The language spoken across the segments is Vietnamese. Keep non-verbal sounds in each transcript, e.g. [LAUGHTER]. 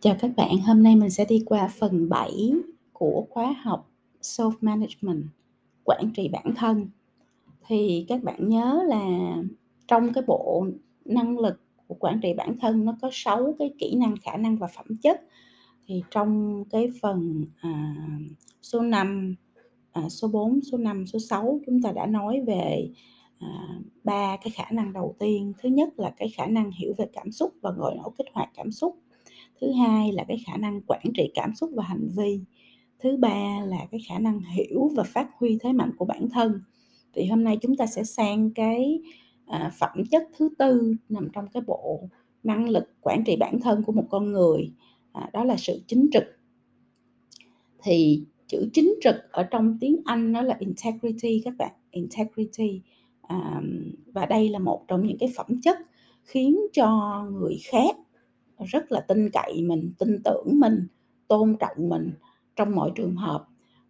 Chào các bạn, hôm nay mình sẽ đi qua phần 7 của khóa học Self Management, quản trị bản thân. Thì các bạn nhớ là trong cái bộ năng lực của quản trị bản thân nó có 6 cái kỹ năng, khả năng và phẩm chất. Thì trong cái phần à, số 5, à, số 4, số 5, số 6 chúng ta đã nói về à, ba cái khả năng đầu tiên. Thứ nhất là cái khả năng hiểu về cảm xúc và gọi nổ kích hoạt cảm xúc thứ hai là cái khả năng quản trị cảm xúc và hành vi. Thứ ba là cái khả năng hiểu và phát huy thế mạnh của bản thân. Thì hôm nay chúng ta sẽ sang cái à, phẩm chất thứ tư nằm trong cái bộ năng lực quản trị bản thân của một con người à, đó là sự chính trực. Thì chữ chính trực ở trong tiếng Anh nó là integrity các bạn integrity à, và đây là một trong những cái phẩm chất khiến cho người khác rất là tin cậy mình tin tưởng mình tôn trọng mình trong mọi trường hợp.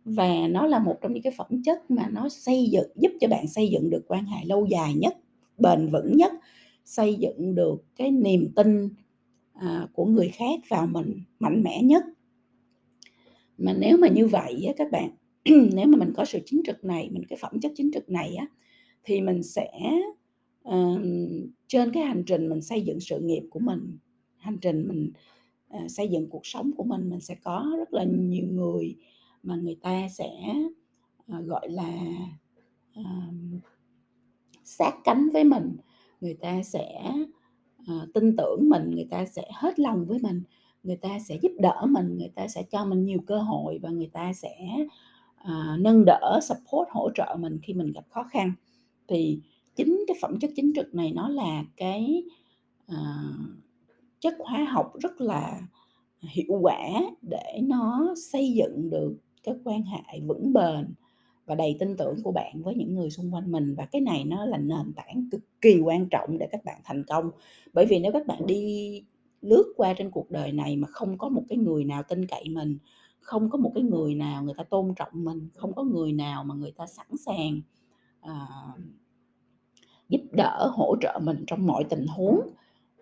Và nó là một trong những cái phẩm chất mà nó xây dựng giúp cho bạn xây dựng được quan hệ lâu dài nhất bền vững nhất xây dựng được cái niềm tin à, của người khác vào mình mạnh mẽ nhất. Mà nếu mà như vậy á, các bạn [CLEARS THROAT] nếu mà mình có sự chính trực này mình cái phẩm chất chính trực này á thì mình sẽ uh, trên cái hành trình mình xây dựng sự nghiệp của mình hành trình mình ờ, xây dựng cuộc sống của mình mình sẽ có rất là nhiều người mà người ta sẽ ờ, gọi là sát cánh với mình. Người ta sẽ ờ, tin tưởng mình, người ta sẽ hết lòng với mình, người ta sẽ giúp đỡ mình, người ta sẽ cho mình nhiều cơ hội và người ta sẽ nâng đỡ, support, hỗ trợ mình khi mình gặp khó khăn. Thì chính cái phẩm chất chính trực này nó là cái chất hóa học rất là hiệu quả để nó xây dựng được cái quan hệ vững bền và đầy tin tưởng của bạn với những người xung quanh mình. Và cái này nó là nền tảng cực kỳ quan trọng để các bạn thành công. Bởi vì nếu các bạn đi lướt qua trên cuộc đời này mà không có một cái người nào tin cậy mình không có một cái người nào người ta tôn trọng mình không có người nào mà người ta sẵn sàng uh, giúp đỡ hỗ trợ mình trong mọi tình huống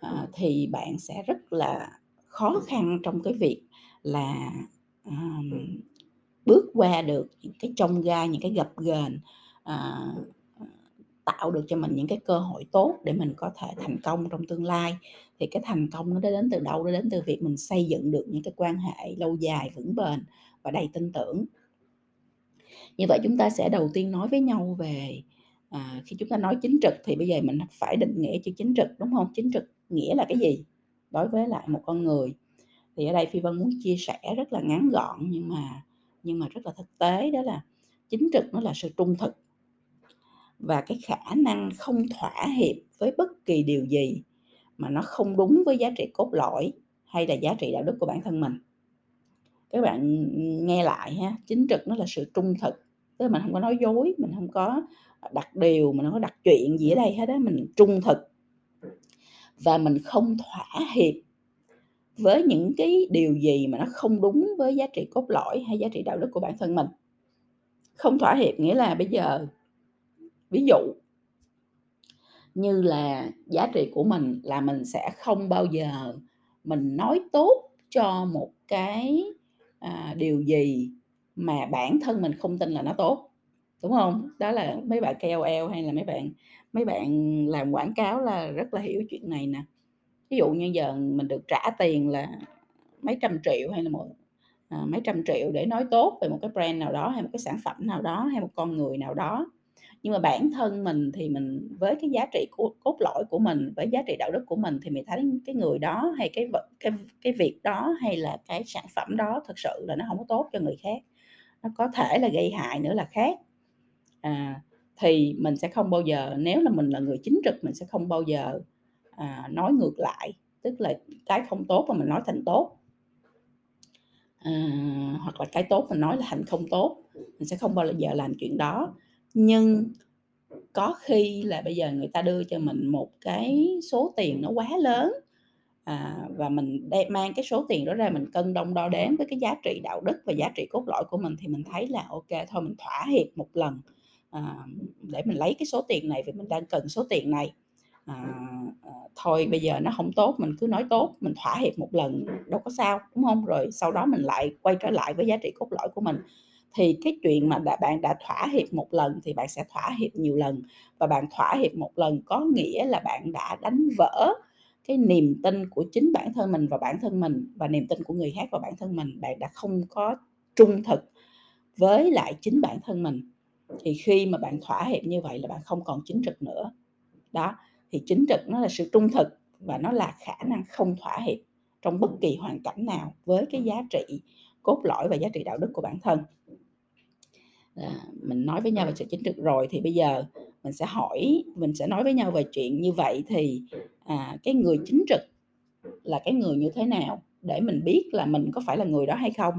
à, thì bạn sẽ rất là khó khăn trong cái việc là um, bước qua được những cái trong gai những cái gập ghềnh à, tạo được cho mình những cái cơ hội tốt để mình có thể thành công trong tương lai. Thì cái thành công nó đến từ đâu? Nó đến từ việc mình xây dựng được những cái quan hệ lâu dài vững bền và đầy tin tưởng. Như vậy chúng ta sẽ đầu tiên nói với nhau về à, khi chúng ta nói chính trực thì bây giờ mình phải định nghĩa chữ chính trực đúng không? Chính trực nghĩa là cái gì đối với lại một con người. Thì ở đây phi vân muốn chia sẻ rất là ngắn gọn nhưng mà nhưng mà rất là thực tế đó là chính trực nó là sự trung thực. Và cái khả năng không thỏa hiệp với bất kỳ điều gì mà nó không đúng với giá trị cốt lõi hay là giá trị đạo đức của bản thân mình. Các bạn nghe lại ha chính trực nó là sự trung thực. Tức là mình không có nói dối mình không có đặt điều mình không có đặt chuyện gì ở đây hết á mình trung thực và mình không thỏa hiệp với những cái điều gì mà nó không đúng với giá trị cốt lõi hay giá trị đạo đức của bản thân mình. Không thỏa hiệp nghĩa là bây giờ ví dụ như là giá trị của mình là mình sẽ không bao giờ mình nói tốt cho một cái à, điều gì mà bản thân mình không tin là nó tốt đúng không? Đó là mấy bạn KOL hay là mấy bạn mấy bạn làm quảng cáo là rất là hiểu chuyện này nè. Ví dụ như giờ mình được trả tiền là mấy trăm triệu hay là một à, mấy trăm triệu để nói tốt về một cái brand nào đó hay một cái sản phẩm nào đó hay một con người nào đó. Nhưng mà bản thân mình thì mình với cái giá trị của cốt lõi của mình với giá trị đạo đức của mình thì mình thấy cái người đó hay cái cái cái việc đó hay là cái sản phẩm đó thực sự là nó không có tốt cho người khác. Nó có thể là gây hại nữa là khác. À, thì mình sẽ không bao giờ nếu là mình là người chính trực mình sẽ không bao giờ à, nói ngược lại tức là cái không tốt mà mình nói thành tốt. À, hoặc là cái tốt mình nói là thành không tốt mình sẽ không bao giờ làm chuyện đó. Nhưng có khi là bây giờ người ta đưa cho mình một cái số tiền nó quá lớn à, và mình đem mang cái số tiền đó ra mình cân đong đo đếm với cái giá trị đạo đức và giá trị cốt lõi của mình thì mình thấy là ok thôi mình thỏa hiệp một lần à, để mình lấy cái số tiền này vì mình đang cần số tiền này. À, à, thôi bây giờ nó không tốt mình cứ nói tốt mình thỏa hiệp một lần đâu có sao đúng không? Rồi sau đó mình lại quay trở lại với giá trị cốt lõi của mình. Thì cái chuyện mà đã, bạn đã thỏa hiệp một lần thì bạn sẽ thỏa hiệp nhiều lần. Và bạn thỏa hiệp một lần có nghĩa là bạn đã đánh vỡ cái niềm tin của chính bản thân mình và bản thân mình và niềm tin của người khác và bản thân mình. Bạn đã không có trung thực với lại chính bản thân mình thì khi mà bạn thỏa hiệp như vậy là bạn không còn chính trực nữa. Đó thì chính trực nó là sự trung thực và nó là khả năng không thỏa hiệp trong bất kỳ hoàn cảnh nào với cái giá trị cốt lõi và giá trị đạo đức của bản thân. À, mình nói với nhau về sự chính trực rồi thì bây giờ mình sẽ hỏi mình sẽ nói với nhau về chuyện như vậy thì à, cái người chính trực là cái người như thế nào để mình biết là mình có phải là người đó hay không?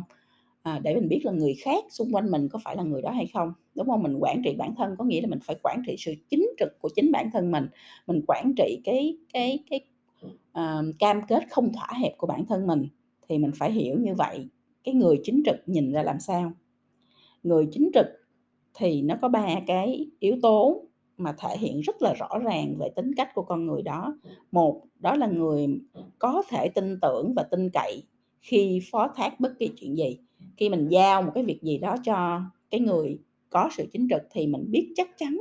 À, để mình biết là người khác xung quanh mình có phải là người đó hay không. Đúng không? Mình quản trị bản thân có nghĩa là mình phải quản trị sự chính trực của chính bản thân mình. Mình quản trị cái cái cái uh, cam kết không thỏa hẹp của bản thân mình. Thì mình phải hiểu như vậy cái người chính trực nhìn ra làm sao. Người chính trực thì nó có ba cái yếu tố mà thể hiện rất là rõ ràng về tính cách của con người đó. Một đó là người có thể tin tưởng và tin cậy khi phó thác bất kỳ chuyện gì khi mình giao một cái việc gì đó cho cái người có sự chính trực thì mình biết chắc chắn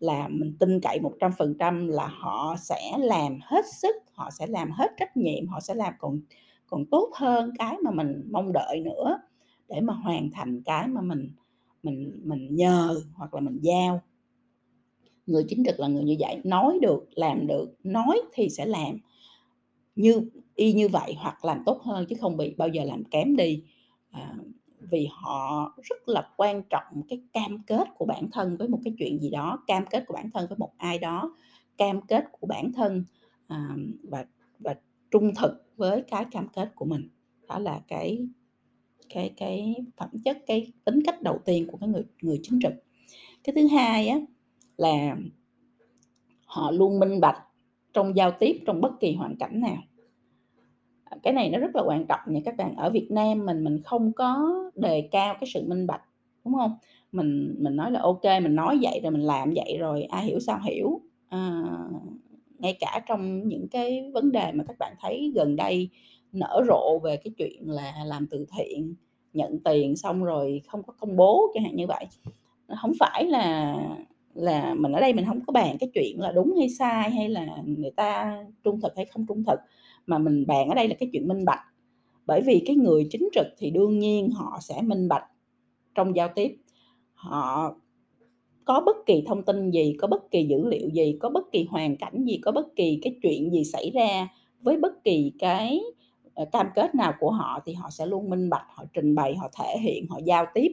là mình tin cậy 100% là họ sẽ làm hết sức, họ sẽ làm hết trách nhiệm, họ sẽ làm còn còn tốt hơn cái mà mình mong đợi nữa để mà hoàn thành cái mà mình mình mình nhờ hoặc là mình giao. Người chính trực là người như vậy, nói được, làm được, nói thì sẽ làm như y như vậy hoặc làm tốt hơn chứ không bị bao giờ làm kém đi. À, vì họ rất là quan trọng cái cam kết của bản thân với một cái chuyện gì đó cam kết của bản thân với một ai đó cam kết của bản thân à, và và trung thực với cái cam kết của mình. Đó là cái cái cái phẩm chất cái tính cách đầu tiên của cái người người chính trực. Cái thứ hai á là họ luôn minh bạch trong giao tiếp trong bất kỳ hoàn cảnh nào cái này nó rất là quan trọng nha các bạn. Ở Việt Nam mình mình không có đề cao cái sự minh bạch đúng không? Mình mình nói là ok mình nói vậy rồi mình làm vậy rồi ai hiểu sao hiểu. À, ngay cả trong những cái vấn đề mà các bạn thấy gần đây nở rộ về cái chuyện là làm từ thiện nhận tiền xong rồi không có công bố chẳng hạn như vậy không phải là là mình ở đây mình không có bàn cái chuyện là đúng hay sai hay là người ta trung thực hay không trung thực mà mình bàn ở đây là cái chuyện minh bạch. Bởi vì cái người chính trực thì đương nhiên họ sẽ minh bạch trong giao tiếp. Họ có bất kỳ thông tin gì có bất kỳ dữ liệu gì có bất kỳ hoàn cảnh gì có bất kỳ cái chuyện gì xảy ra với bất kỳ cái ờ, cam kết nào của họ thì họ sẽ luôn minh bạch họ trình bày họ thể hiện họ giao tiếp.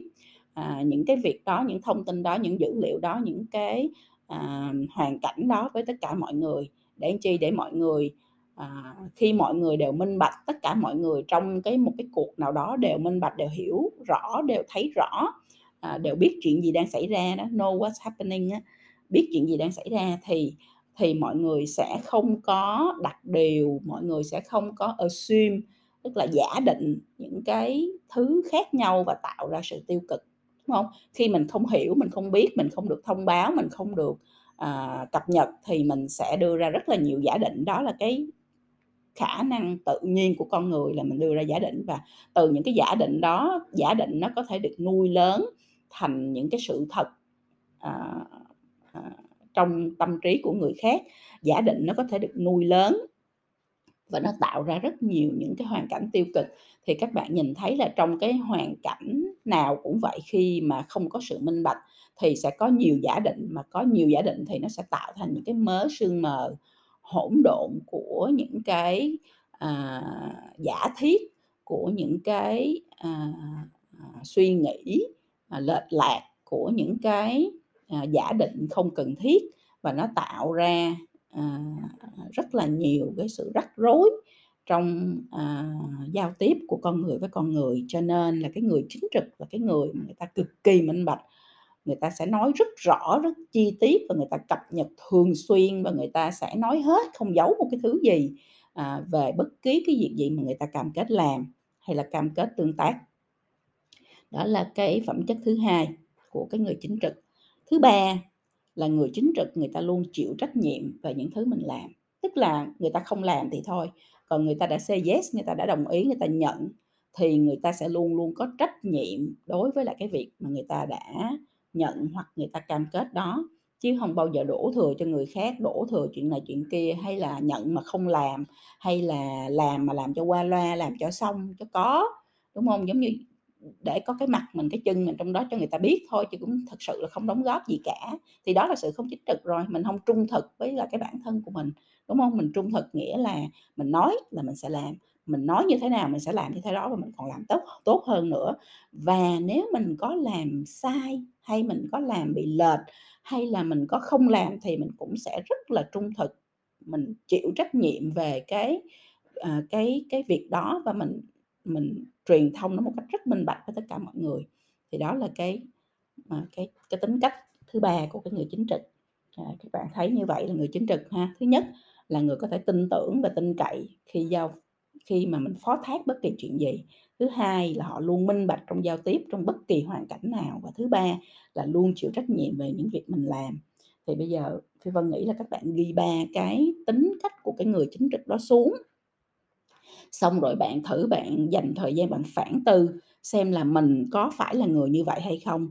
À, những cái việc đó những thông tin đó những dữ liệu đó những cái à, hoàn cảnh đó với tất cả mọi người. Để chi? Để mọi người à, khi mọi người đều minh bạch tất cả mọi người trong cái một cái cuộc nào đó đều minh bạch đều hiểu rõ đều thấy rõ à, đều biết chuyện gì đang xảy ra đó know what's happening á, biết chuyện gì đang xảy ra thì thì mọi người sẽ không có đặt điều mọi người sẽ không có assume tức là giả định những cái thứ khác nhau và tạo ra sự tiêu cực đúng không? Khi mình không hiểu mình không biết mình không được thông báo mình không được à, cập nhật thì mình sẽ đưa ra rất là nhiều giả định. Đó là cái khả năng tự nhiên của con người là mình đưa ra giả định. Và từ những cái giả định đó giả định nó có thể được nuôi lớn thành những cái sự thật à, à, trong tâm trí của người khác. Giả định nó có thể được nuôi lớn và nó tạo ra rất nhiều những cái hoàn cảnh tiêu cực. Thì các bạn nhìn thấy là trong cái hoàn cảnh nào cũng vậy khi mà không có sự minh bạch thì sẽ có nhiều giả định mà có nhiều giả định thì nó sẽ tạo thành những cái mớ sương mờ hỗn độn của những cái à, giả thiết của những cái à, à, suy nghĩ à, lệch lạc của những cái à, giả định không cần thiết. Và nó tạo ra à, rất là nhiều cái sự rắc rối trong à, giao tiếp của con người với con người. Cho nên là cái người chính trực là cái người mà người ta cực kỳ minh bạch người ta sẽ nói rất rõ rất chi tiết và người ta cập nhật thường xuyên và người ta sẽ nói hết không giấu một cái thứ gì à, về bất kỳ cái việc gì mà người ta cam kết làm hay là cam kết tương tác đó là cái phẩm chất thứ hai của cái người chính trực thứ ba là người chính trực người ta luôn chịu trách nhiệm về những thứ mình làm tức là người ta không làm thì thôi còn người ta đã say yes người ta đã đồng ý người ta nhận thì người ta sẽ luôn luôn có trách nhiệm đối với lại cái việc mà người ta đã nhận hoặc người ta cam kết đó, chứ không bao giờ đổ thừa cho người khác, đổ thừa chuyện này chuyện kia, hay là nhận mà không làm, hay là làm mà làm cho qua loa, làm cho xong cho có, đúng không? Giống như để có cái mặt mình, cái chân mình trong đó cho người ta biết thôi, chứ cũng thật sự là không đóng góp gì cả. Thì đó là sự không chính trực rồi, mình không trung thực với là cái bản thân của mình, đúng không? Mình trung thực nghĩa là mình nói là mình sẽ làm mình nói như thế nào mình sẽ làm như thế đó và mình còn làm tốt tốt hơn nữa. Và nếu mình có làm sai hay mình có làm bị lệch hay là mình có không làm thì mình cũng sẽ rất là trung thực. Mình chịu trách nhiệm về cái à, cái cái việc đó và mình mình truyền thông nó một cách rất minh bạch với tất cả mọi người. Thì đó là cái à, cái cái tính cách thứ ba của cái người chính trực. À, các bạn thấy như vậy là người chính trực ha. Thứ nhất là người có thể tin tưởng và tin cậy khi giao khi mà mình phó thác bất kỳ chuyện gì. Thứ hai là họ luôn minh bạch trong giao tiếp trong bất kỳ hoàn cảnh nào. Và thứ ba là luôn chịu trách nhiệm về những việc mình làm. Thì bây giờ phi vân nghĩ là các bạn ghi ba cái tính cách của cái người chính trực đó xuống. Xong rồi bạn thử bạn dành thời gian bạn phản tư xem là mình có phải là người như vậy hay không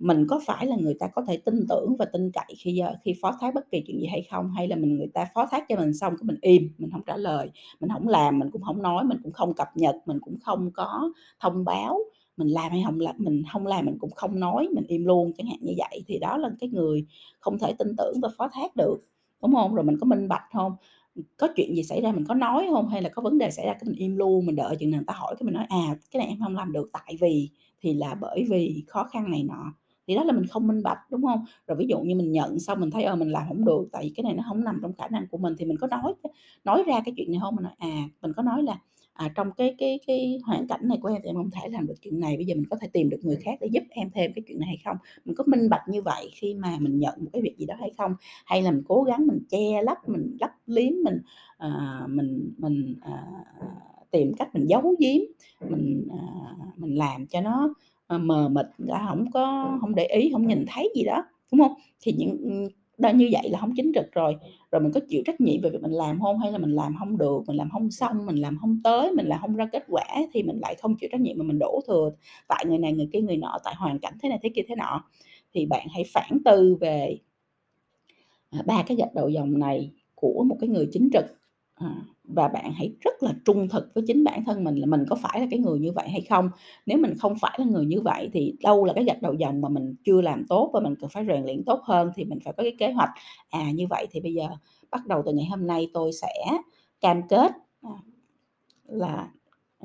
mình có phải là người ta có thể tin tưởng và tin cậy khi ờ, khi phó thác bất kỳ chuyện gì hay không? Hay là mình, người ta phó thác cho mình xong cái mình im, mình không trả lời, mình không làm, mình cũng không nói, mình cũng không cập nhật, mình cũng không có thông báo, mình làm hay không làm, mình không làm mình cũng không nói, mình im luôn, chẳng hạn như vậy. Thì đó là cái người không thể tin tưởng và phó thác được, đúng không rồi mình có minh bạch không có chuyện gì xảy ra mình có nói không hay là có vấn đề xảy ra cái mình im luôn, mình đợi chừng nào người ta hỏi cái mình nói à cái này em không làm được, tại vì. Thì là bởi vì khó khăn này nọ thì đó là mình không minh bạch đúng không rồi ví dụ như mình nhận xong mình thấy ờ mình làm không được tại vì cái này nó không nằm trong khả năng của mình thì mình có nói nói ra cái chuyện này không mình nói à mình có nói là à, trong cái cái cái hoàn cảnh này của em thì em không thể làm được chuyện này bây giờ mình có thể tìm được người khác để giúp em thêm cái chuyện này hay không? Mình có minh bạch như vậy khi mà mình nhận một cái việc gì đó hay không? Hay là mình cố gắng mình che lấp mình lấp liếm mình à, mình mình à, tìm cách mình giấu giếm mình à, mình làm cho nó à, mờ mịt đã không có không để ý không nhìn thấy gì đó đúng không thì những đó như vậy là không chính trực rồi. Rồi mình có chịu trách nhiệm về việc mình làm không hay là mình làm không được mình làm không xong mình làm không tới mình làm không ra kết quả thì mình lại không chịu trách nhiệm mà mình đổ thừa tại người này người kia người nọ tại hoàn cảnh thế này thế kia thế nọ. Thì bạn hãy phản tư về à, ba cái gạch đầu dòng này của một cái người chính trực à, và bạn hãy rất là trung thực với chính bản thân mình là mình có phải là cái người như vậy hay không. Nếu mình không phải là người như vậy thì đâu là cái gạch đầu dòng mà mình chưa làm tốt và mình cần phải rèn luyện tốt hơn thì mình phải có cái kế hoạch. À như vậy thì bây giờ bắt đầu từ ngày hôm nay tôi sẽ cam kết à, là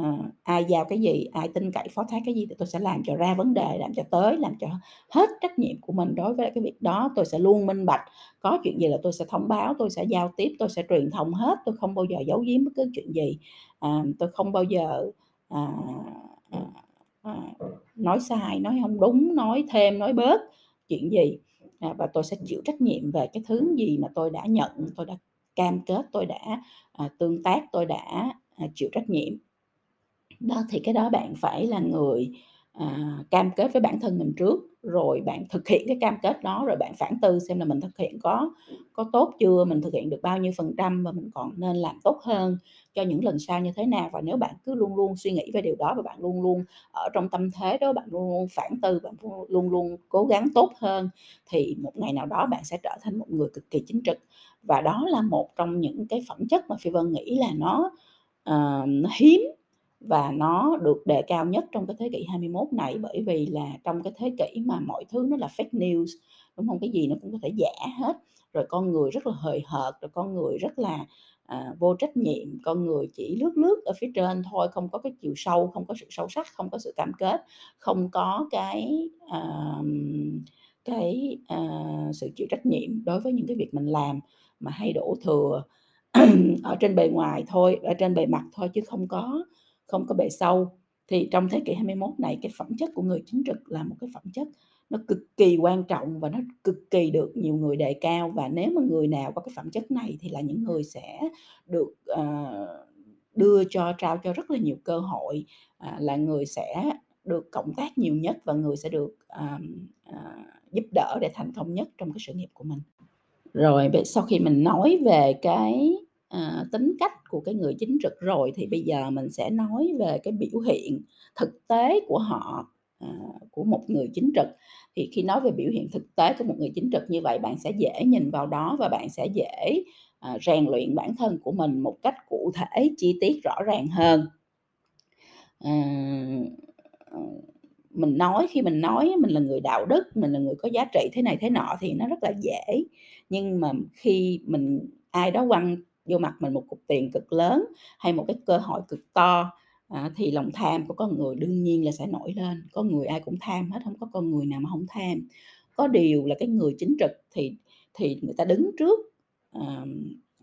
à, ai giao cái gì ai tin cậy phó thác cái gì thì tôi sẽ làm cho ra vấn đề làm cho tới làm cho hết trách nhiệm của mình đối với cái việc đó. Tôi sẽ luôn minh bạch có chuyện gì là tôi sẽ thông báo tôi sẽ giao tiếp tôi sẽ truyền thông hết tôi không bao giờ giấu giếm bất cứ chuyện gì. À, tôi không bao giờ à, à, à, nói sai nói không đúng nói thêm nói bớt chuyện gì. À, và tôi sẽ chịu trách nhiệm về cái thứ gì mà tôi đã nhận tôi đã cam kết tôi đã à, tương tác tôi đã à, chịu trách nhiệm đó thì cái đó bạn phải là người à, cam kết với bản thân mình trước rồi bạn thực hiện cái cam kết đó rồi bạn phản tư xem là mình thực hiện có có tốt chưa mình thực hiện được bao nhiêu phần trăm và mình còn nên làm tốt hơn cho những lần sau như thế nào. Và nếu bạn cứ luôn luôn suy nghĩ về điều đó và bạn luôn luôn ở trong tâm thế đó bạn luôn luôn phản tư bạn luôn luôn cố gắng tốt hơn thì một ngày nào đó bạn sẽ trở thành một người cực kỳ chính trực. Và đó là một trong những cái phẩm chất mà phi vân nghĩ là nó uh, nó hiếm và nó được đề cao nhất trong cái thế kỷ 21 này bởi vì là trong cái thế kỷ mà mọi thứ nó là fake news đúng không? Cái gì nó cũng có thể giả hết. Rồi con người rất là hời hợt rồi con người rất là à, vô trách nhiệm. Con người chỉ lướt lướt ở phía trên thôi không có cái chiều sâu không có sự sâu sắc không có sự cam kết không có cái à, cái à, sự chịu trách nhiệm đối với những cái việc mình làm mà hay đổ thừa [CLEARS THROAT] ở trên bề ngoài thôi ở trên bề mặt thôi chứ không có không có bề sâu thì trong thế kỷ 21 này cái phẩm chất của người chính trực là một cái phẩm chất nó cực kỳ quan trọng và nó cực kỳ được nhiều người đề cao và nếu mà người nào có cái phẩm chất này thì là những người sẽ được uh, đưa cho trao cho rất là nhiều cơ hội uh, là người sẽ được cộng tác nhiều nhất và người sẽ được uh, uh, giúp đỡ để thành công nhất trong cái sự nghiệp của mình. Rồi sau khi mình nói về cái, à, tính cách của cái người chính trực rồi thì bây giờ mình sẽ nói về cái biểu hiện thực tế của họ, à, của một người chính trực. Thì khi nói về biểu hiện thực tế của một người chính trực như vậy, bạn sẽ dễ nhìn vào đó và bạn sẽ dễ, à, rèn luyện bản thân của mình một cách cụ thể, chi tiết, rõ ràng hơn. À, mình nói khi mình nói mình là người đạo đức, mình là người có giá trị thế này thế nọ thì nó rất là dễ. Nhưng mà khi mình ai đó quăng vô mặt mình một cục tiền cực lớn hay một cái cơ hội cực to, à, thì lòng tham của con người đương nhiên là sẽ nổi lên. có người ai cũng tham hết, không có con người nào mà không tham. Có điều là cái người chính trực thì thì người ta đứng trước, à,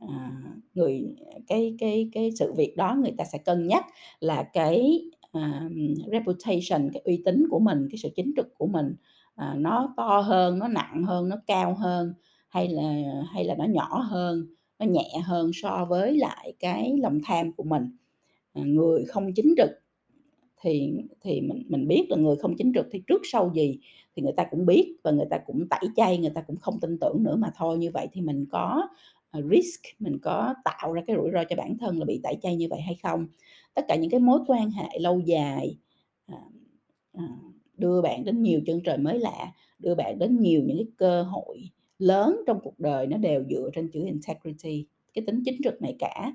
à, người cái cái cái sự việc đó người ta sẽ cân nhắc là cái, à, reputation, cái uy tín của mình, cái sự chính trực của mình, à, nó to hơn, nó nặng hơn, nó cao hơn hay là hay là nó nhỏ hơn, nó nhẹ hơn so với lại cái lòng tham của mình. À, người không chính trực thì thì mình mình biết là người không chính trực thì trước sau gì thì người ta cũng biết và người ta cũng tẩy chay, người ta cũng không tin tưởng nữa mà thôi. Như vậy thì mình có, à, risk, mình có tạo ra cái rủi ro cho bản thân là bị tẩy chay như vậy hay không? Tất cả những cái mối quan hệ lâu dài, à, à, đưa bạn đến nhiều chân trời mới lạ, đưa bạn đến nhiều những cái cơ hội lớn trong cuộc đời nó đều dựa trên chữ integrity, cái tính chính trực này cả.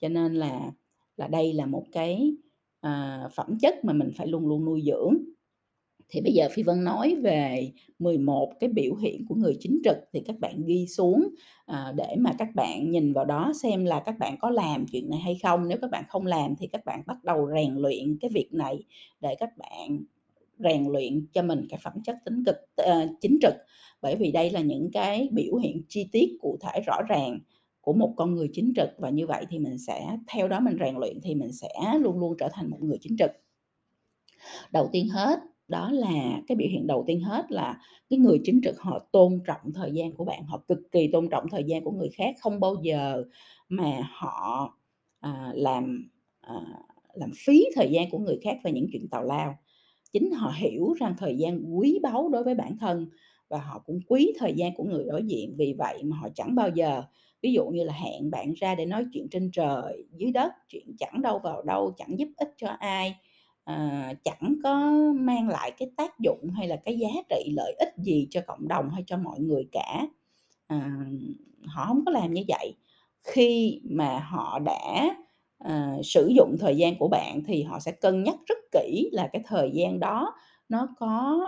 Cho nên là là đây là một cái, à, phẩm chất mà mình phải luôn luôn nuôi dưỡng. Thì bây giờ Phi Vân nói về 11 cái biểu hiện của người chính trực thì các bạn ghi xuống, à, để mà các bạn nhìn vào đó xem là các bạn có làm chuyện này hay không. Nếu các bạn không làm thì các bạn bắt đầu rèn luyện cái việc này để các bạn rèn luyện cho mình cái phẩm chất tính cực ờ, chính trực. Bởi vì đây là những cái biểu hiện chi tiết cụ thể rõ ràng của một con người chính trực và như vậy thì mình sẽ theo đó mình rèn luyện thì mình sẽ luôn luôn trở thành một người chính trực. Đầu tiên hết, đó là cái biểu hiện đầu tiên hết là cái người chính trực họ tôn trọng thời gian của bạn, họ cực kỳ tôn trọng thời gian của người khác, không bao giờ mà họ, à, làm, à, làm phí thời gian của người khác về những chuyện tào lao. Chính họ hiểu rằng thời gian quý báu đối với bản thân và họ cũng quý thời gian của người đối diện, vì vậy mà họ chẳng bao giờ ví dụ như là hẹn bạn ra để nói chuyện trên trời, dưới đất, chuyện chẳng đâu vào đâu, chẳng giúp ích cho ai, à, chẳng có mang lại cái tác dụng hay là cái giá trị lợi ích gì cho cộng đồng hay cho mọi người cả. À, họ không có làm như vậy. Khi mà họ đã, à, sử dụng thời gian của bạn thì họ sẽ cân nhắc rất kỹ là cái thời gian đó nó có,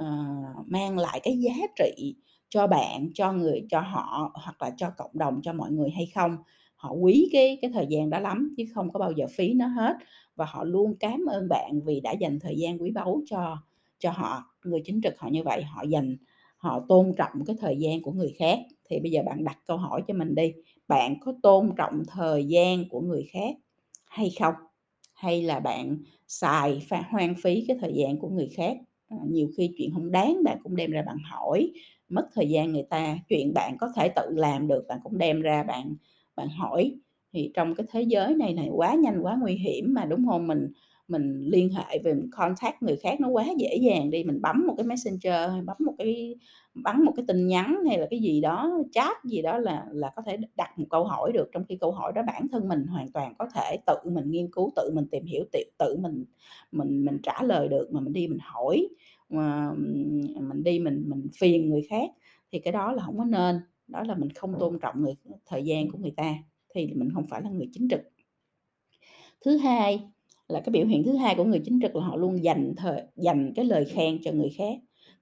uh, mang lại cái giá trị cho bạn, cho người cho họ hoặc là cho cộng đồng, cho mọi người hay không. Họ quý cái cái thời gian đó lắm chứ không có bao giờ phí nó hết và họ luôn cảm ơn bạn vì đã dành thời gian quý báu cho cho họ. Người chính trực họ như vậy, họ dành họ tôn trọng cái thời gian của người khác. Thì bây giờ bạn đặt câu hỏi cho mình đi, bạn có tôn trọng thời gian của người khác hay không? Hay là bạn xài pha hoang phí cái thời gian của người khác? Ờ, nhiều khi chuyện không đáng bạn cũng đem ra bạn hỏi, mất thời gian người ta, chuyện bạn có thể tự làm được bạn cũng đem ra bạn bạn hỏi. Thì trong cái thế giới này này quá nhanh, quá nguy hiểm mà, đúng không Mình mình liên hệ về mình contact người khác nó quá dễ dàng đi, mình bấm một cái Messenger hay bấm một cái bắn một cái tin nhắn hay là cái gì đó, chat gì đó là là có thể đặt một câu hỏi được, trong khi câu hỏi đó bản thân mình hoàn toàn có thể tự mình nghiên cứu, tự mình tìm hiểu, tự tự mình mình mình trả lời được mà mình đi mình hỏi, mà mình đi mình mình phiền người khác thì cái đó là không có nên, đó là mình không tôn trọng người thời gian của người ta, thì mình không phải là người chính trực. Thứ hai là cái biểu hiện thứ hai của người chính trực là họ luôn dành thời dành cái lời khen cho người khác.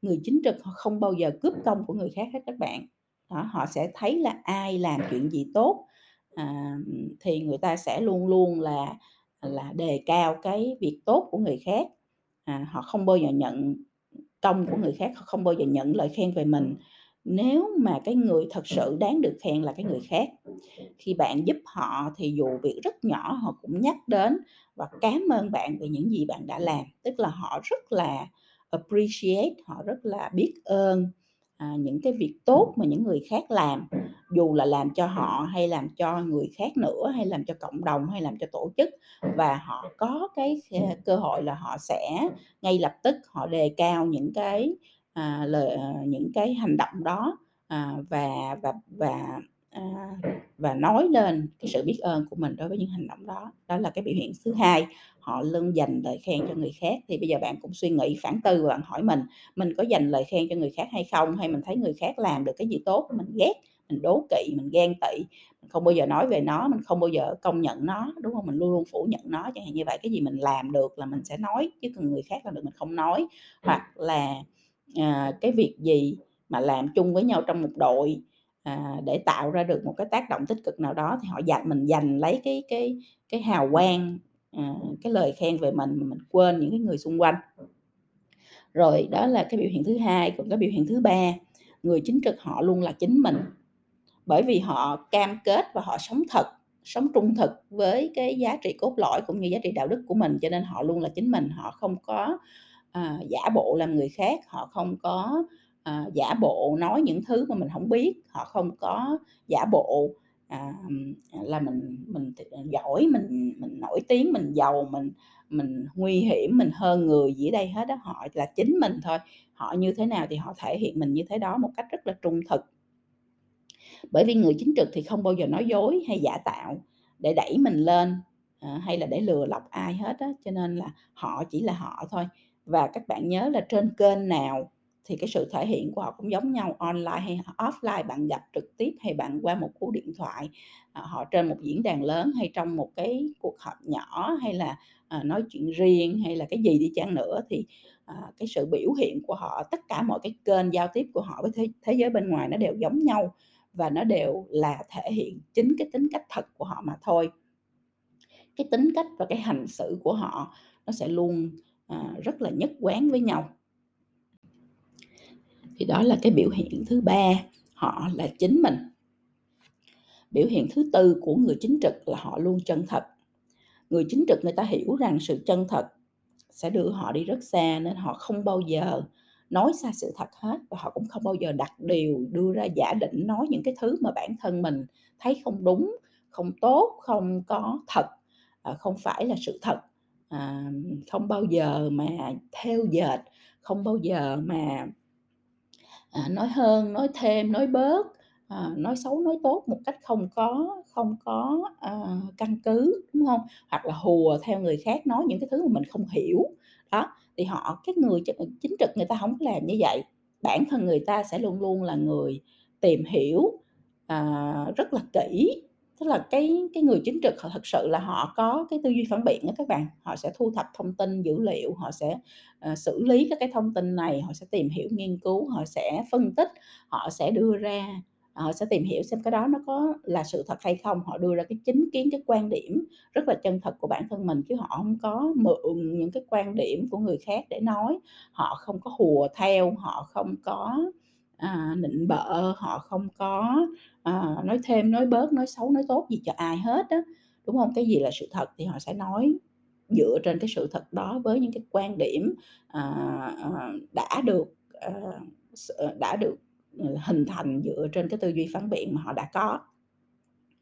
Người chính trực họ không bao giờ cướp công của người khác hết các bạn. Đó, họ sẽ thấy là ai làm chuyện gì tốt, à, thì người ta sẽ luôn luôn là là đề cao cái việc tốt của người khác. À, họ không bao giờ nhận công của người khác, họ không bao giờ nhận lời khen về mình. Nếu mà cái người thật sự đáng được khen là cái người khác. Khi bạn giúp họ thì dù việc rất nhỏ họ cũng nhắc đến và cám ơn bạn về những gì bạn đã làm. Tức là họ rất là appreciate, họ rất là biết ơn, à, những cái việc tốt mà những người khác làm, dù là làm cho họ hay làm cho người khác nữa, hay làm cho cộng đồng, hay làm cho tổ chức. Và họ có cái cơ hội là họ sẽ ngay lập tức họ đề cao những cái, à, lời à, những cái hành động đó à, và và và à, và nói lên cái sự biết ơn của mình đối với những hành động đó. Đó là cái biểu hiện thứ hai họ luôn dành lời khen cho người khác. Thì bây giờ bạn cũng suy nghĩ phản tư và bạn hỏi mình mình có dành lời khen cho người khác hay không? Hay mình thấy người khác làm được cái gì tốt mình ghét mình đố kỵ mình ghen tị mình không bao giờ nói về nó mình không bao giờ công nhận nó đúng không? Mình luôn luôn phủ nhận nó chẳng hạn như vậy. Cái gì mình làm được là mình sẽ nói chứ còn người khác làm được mình không nói. Hoặc là à, cái việc gì mà làm chung với nhau trong một đội à, để tạo ra được một cái tác động tích cực nào đó thì họ dành mình dành lấy cái cái cái hào quang à, cái lời khen về mình mà mình quên những cái người xung quanh. Rồi đó là cái biểu hiện thứ hai cũng cái biểu hiện thứ ba người chính trực họ luôn là chính mình. Bởi vì họ cam kết và họ sống thật sống trung thực với cái giá trị cốt lõi cũng như giá trị đạo đức của mình cho nên họ luôn là chính mình họ không có à, giả bộ làm người khác họ không có à, giả bộ nói những thứ mà mình không biết họ không có giả bộ à, là mình mình giỏi mình mình nổi tiếng mình giàu mình mình nguy hiểm mình hơn người gì ở đây hết đó họ là chính mình thôi. Họ như thế nào thì họ thể hiện mình như thế đó một cách rất là trung thực. Bởi vì người chính trực thì không bao giờ nói dối hay giả tạo để đẩy mình lên à, hay là để lừa lọc ai hết á cho nên là họ chỉ là họ thôi và các bạn nhớ là trên kênh nào thì cái sự thể hiện của họ cũng giống nhau online hay offline bạn gặp trực tiếp hay bạn qua một cú điện thoại à, họ trên một diễn đàn lớn hay trong một cái cuộc họp nhỏ hay là à, nói chuyện riêng hay là cái gì đi chăng nữa thì à, cái sự biểu hiện của họ tất cả mọi cái kênh giao tiếp của họ với thế, thế giới bên ngoài nó đều giống nhau và nó đều là thể hiện chính cái tính cách thật của họ mà thôi. Cái tính cách và cái hành xử của họ nó sẽ luôn à, rất là nhất quán với nhau. Thì đó là cái biểu hiện thứ ba họ là chính mình. Biểu hiện thứ tư của người chính trực là họ luôn chân thật. Người chính trực người ta hiểu rằng sự chân thật sẽ đưa họ đi rất xa nên họ không bao giờ nói xa sự thật hết và họ cũng không bao giờ đặt điều đưa ra giả định nói những cái thứ mà bản thân mình thấy không đúng không tốt không có thật à, không phải là sự thật à, không bao giờ mà theo dệt không bao giờ mà à, nói hơn nói thêm nói bớt à, nói xấu nói tốt một cách không có không có à, căn cứ đúng không? Hoặc là hùa theo người khác nói những cái thứ mà mình không hiểu. Đó thì họ cái người chính trực người ta không có làm như vậy. Bản thân người ta sẽ luôn luôn là người tìm hiểu à, rất là kỹ tức là cái cái người chính trực họ thật sự là họ có cái tư duy phản biện đó các bạn. Họ sẽ thu thập thông tin dữ liệu họ sẽ uh, xử lý các cái thông tin này họ sẽ tìm hiểu nghiên cứu họ sẽ phân tích họ sẽ đưa ra ờ, họ sẽ tìm hiểu xem cái đó nó có là sự thật hay không. Họ đưa ra cái chính kiến cái quan điểm rất là chân thật của bản thân mình chứ họ không có mượn những cái quan điểm của người khác để nói. Họ không có hùa theo họ không có à, nịnh bợ họ không có à, nói thêm nói bớt nói xấu nói tốt gì cho ai hết á. Đúng không cái gì là sự thật thì họ sẽ nói dựa trên cái sự thật đó với những cái quan điểm à, à, đã được à, đã được ừ, hình thành dựa trên cái tư duy phản biện mà họ đã có.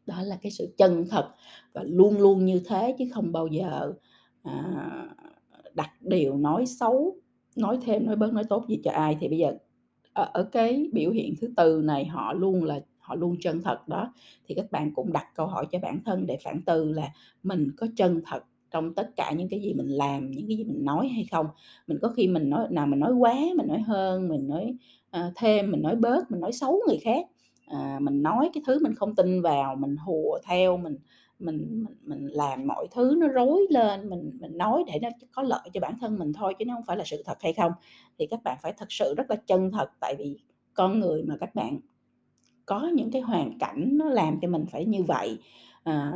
Đó là cái sự chân thật và luôn luôn như thế chứ không bao giờ à, đặt điều nói xấu nói thêm nói bớt nói tốt gì cho ai. Thì bây giờ ở, ở cái biểu hiện thứ tư này họ luôn là họ luôn chân thật đó thì các bạn cũng đặt câu hỏi cho bản thân để phản tư là mình có chân thật trong tất cả những cái gì mình làm những cái gì mình nói hay không? Mình có khi mình nói nào mình nói quá mình nói hơn mình nói uh, thêm mình nói bớt mình nói xấu người khác. À, mình nói cái thứ mình không tin vào mình hùa theo mình mình mình mình làm mọi thứ nó rối lên mình mình nói để nó có lợi cho bản thân mình thôi chứ nó không phải là sự thật hay không? Thì các bạn phải thật sự rất là chân thật tại vì con người mà các bạn có những cái hoàn cảnh nó làm cho mình phải như vậy à,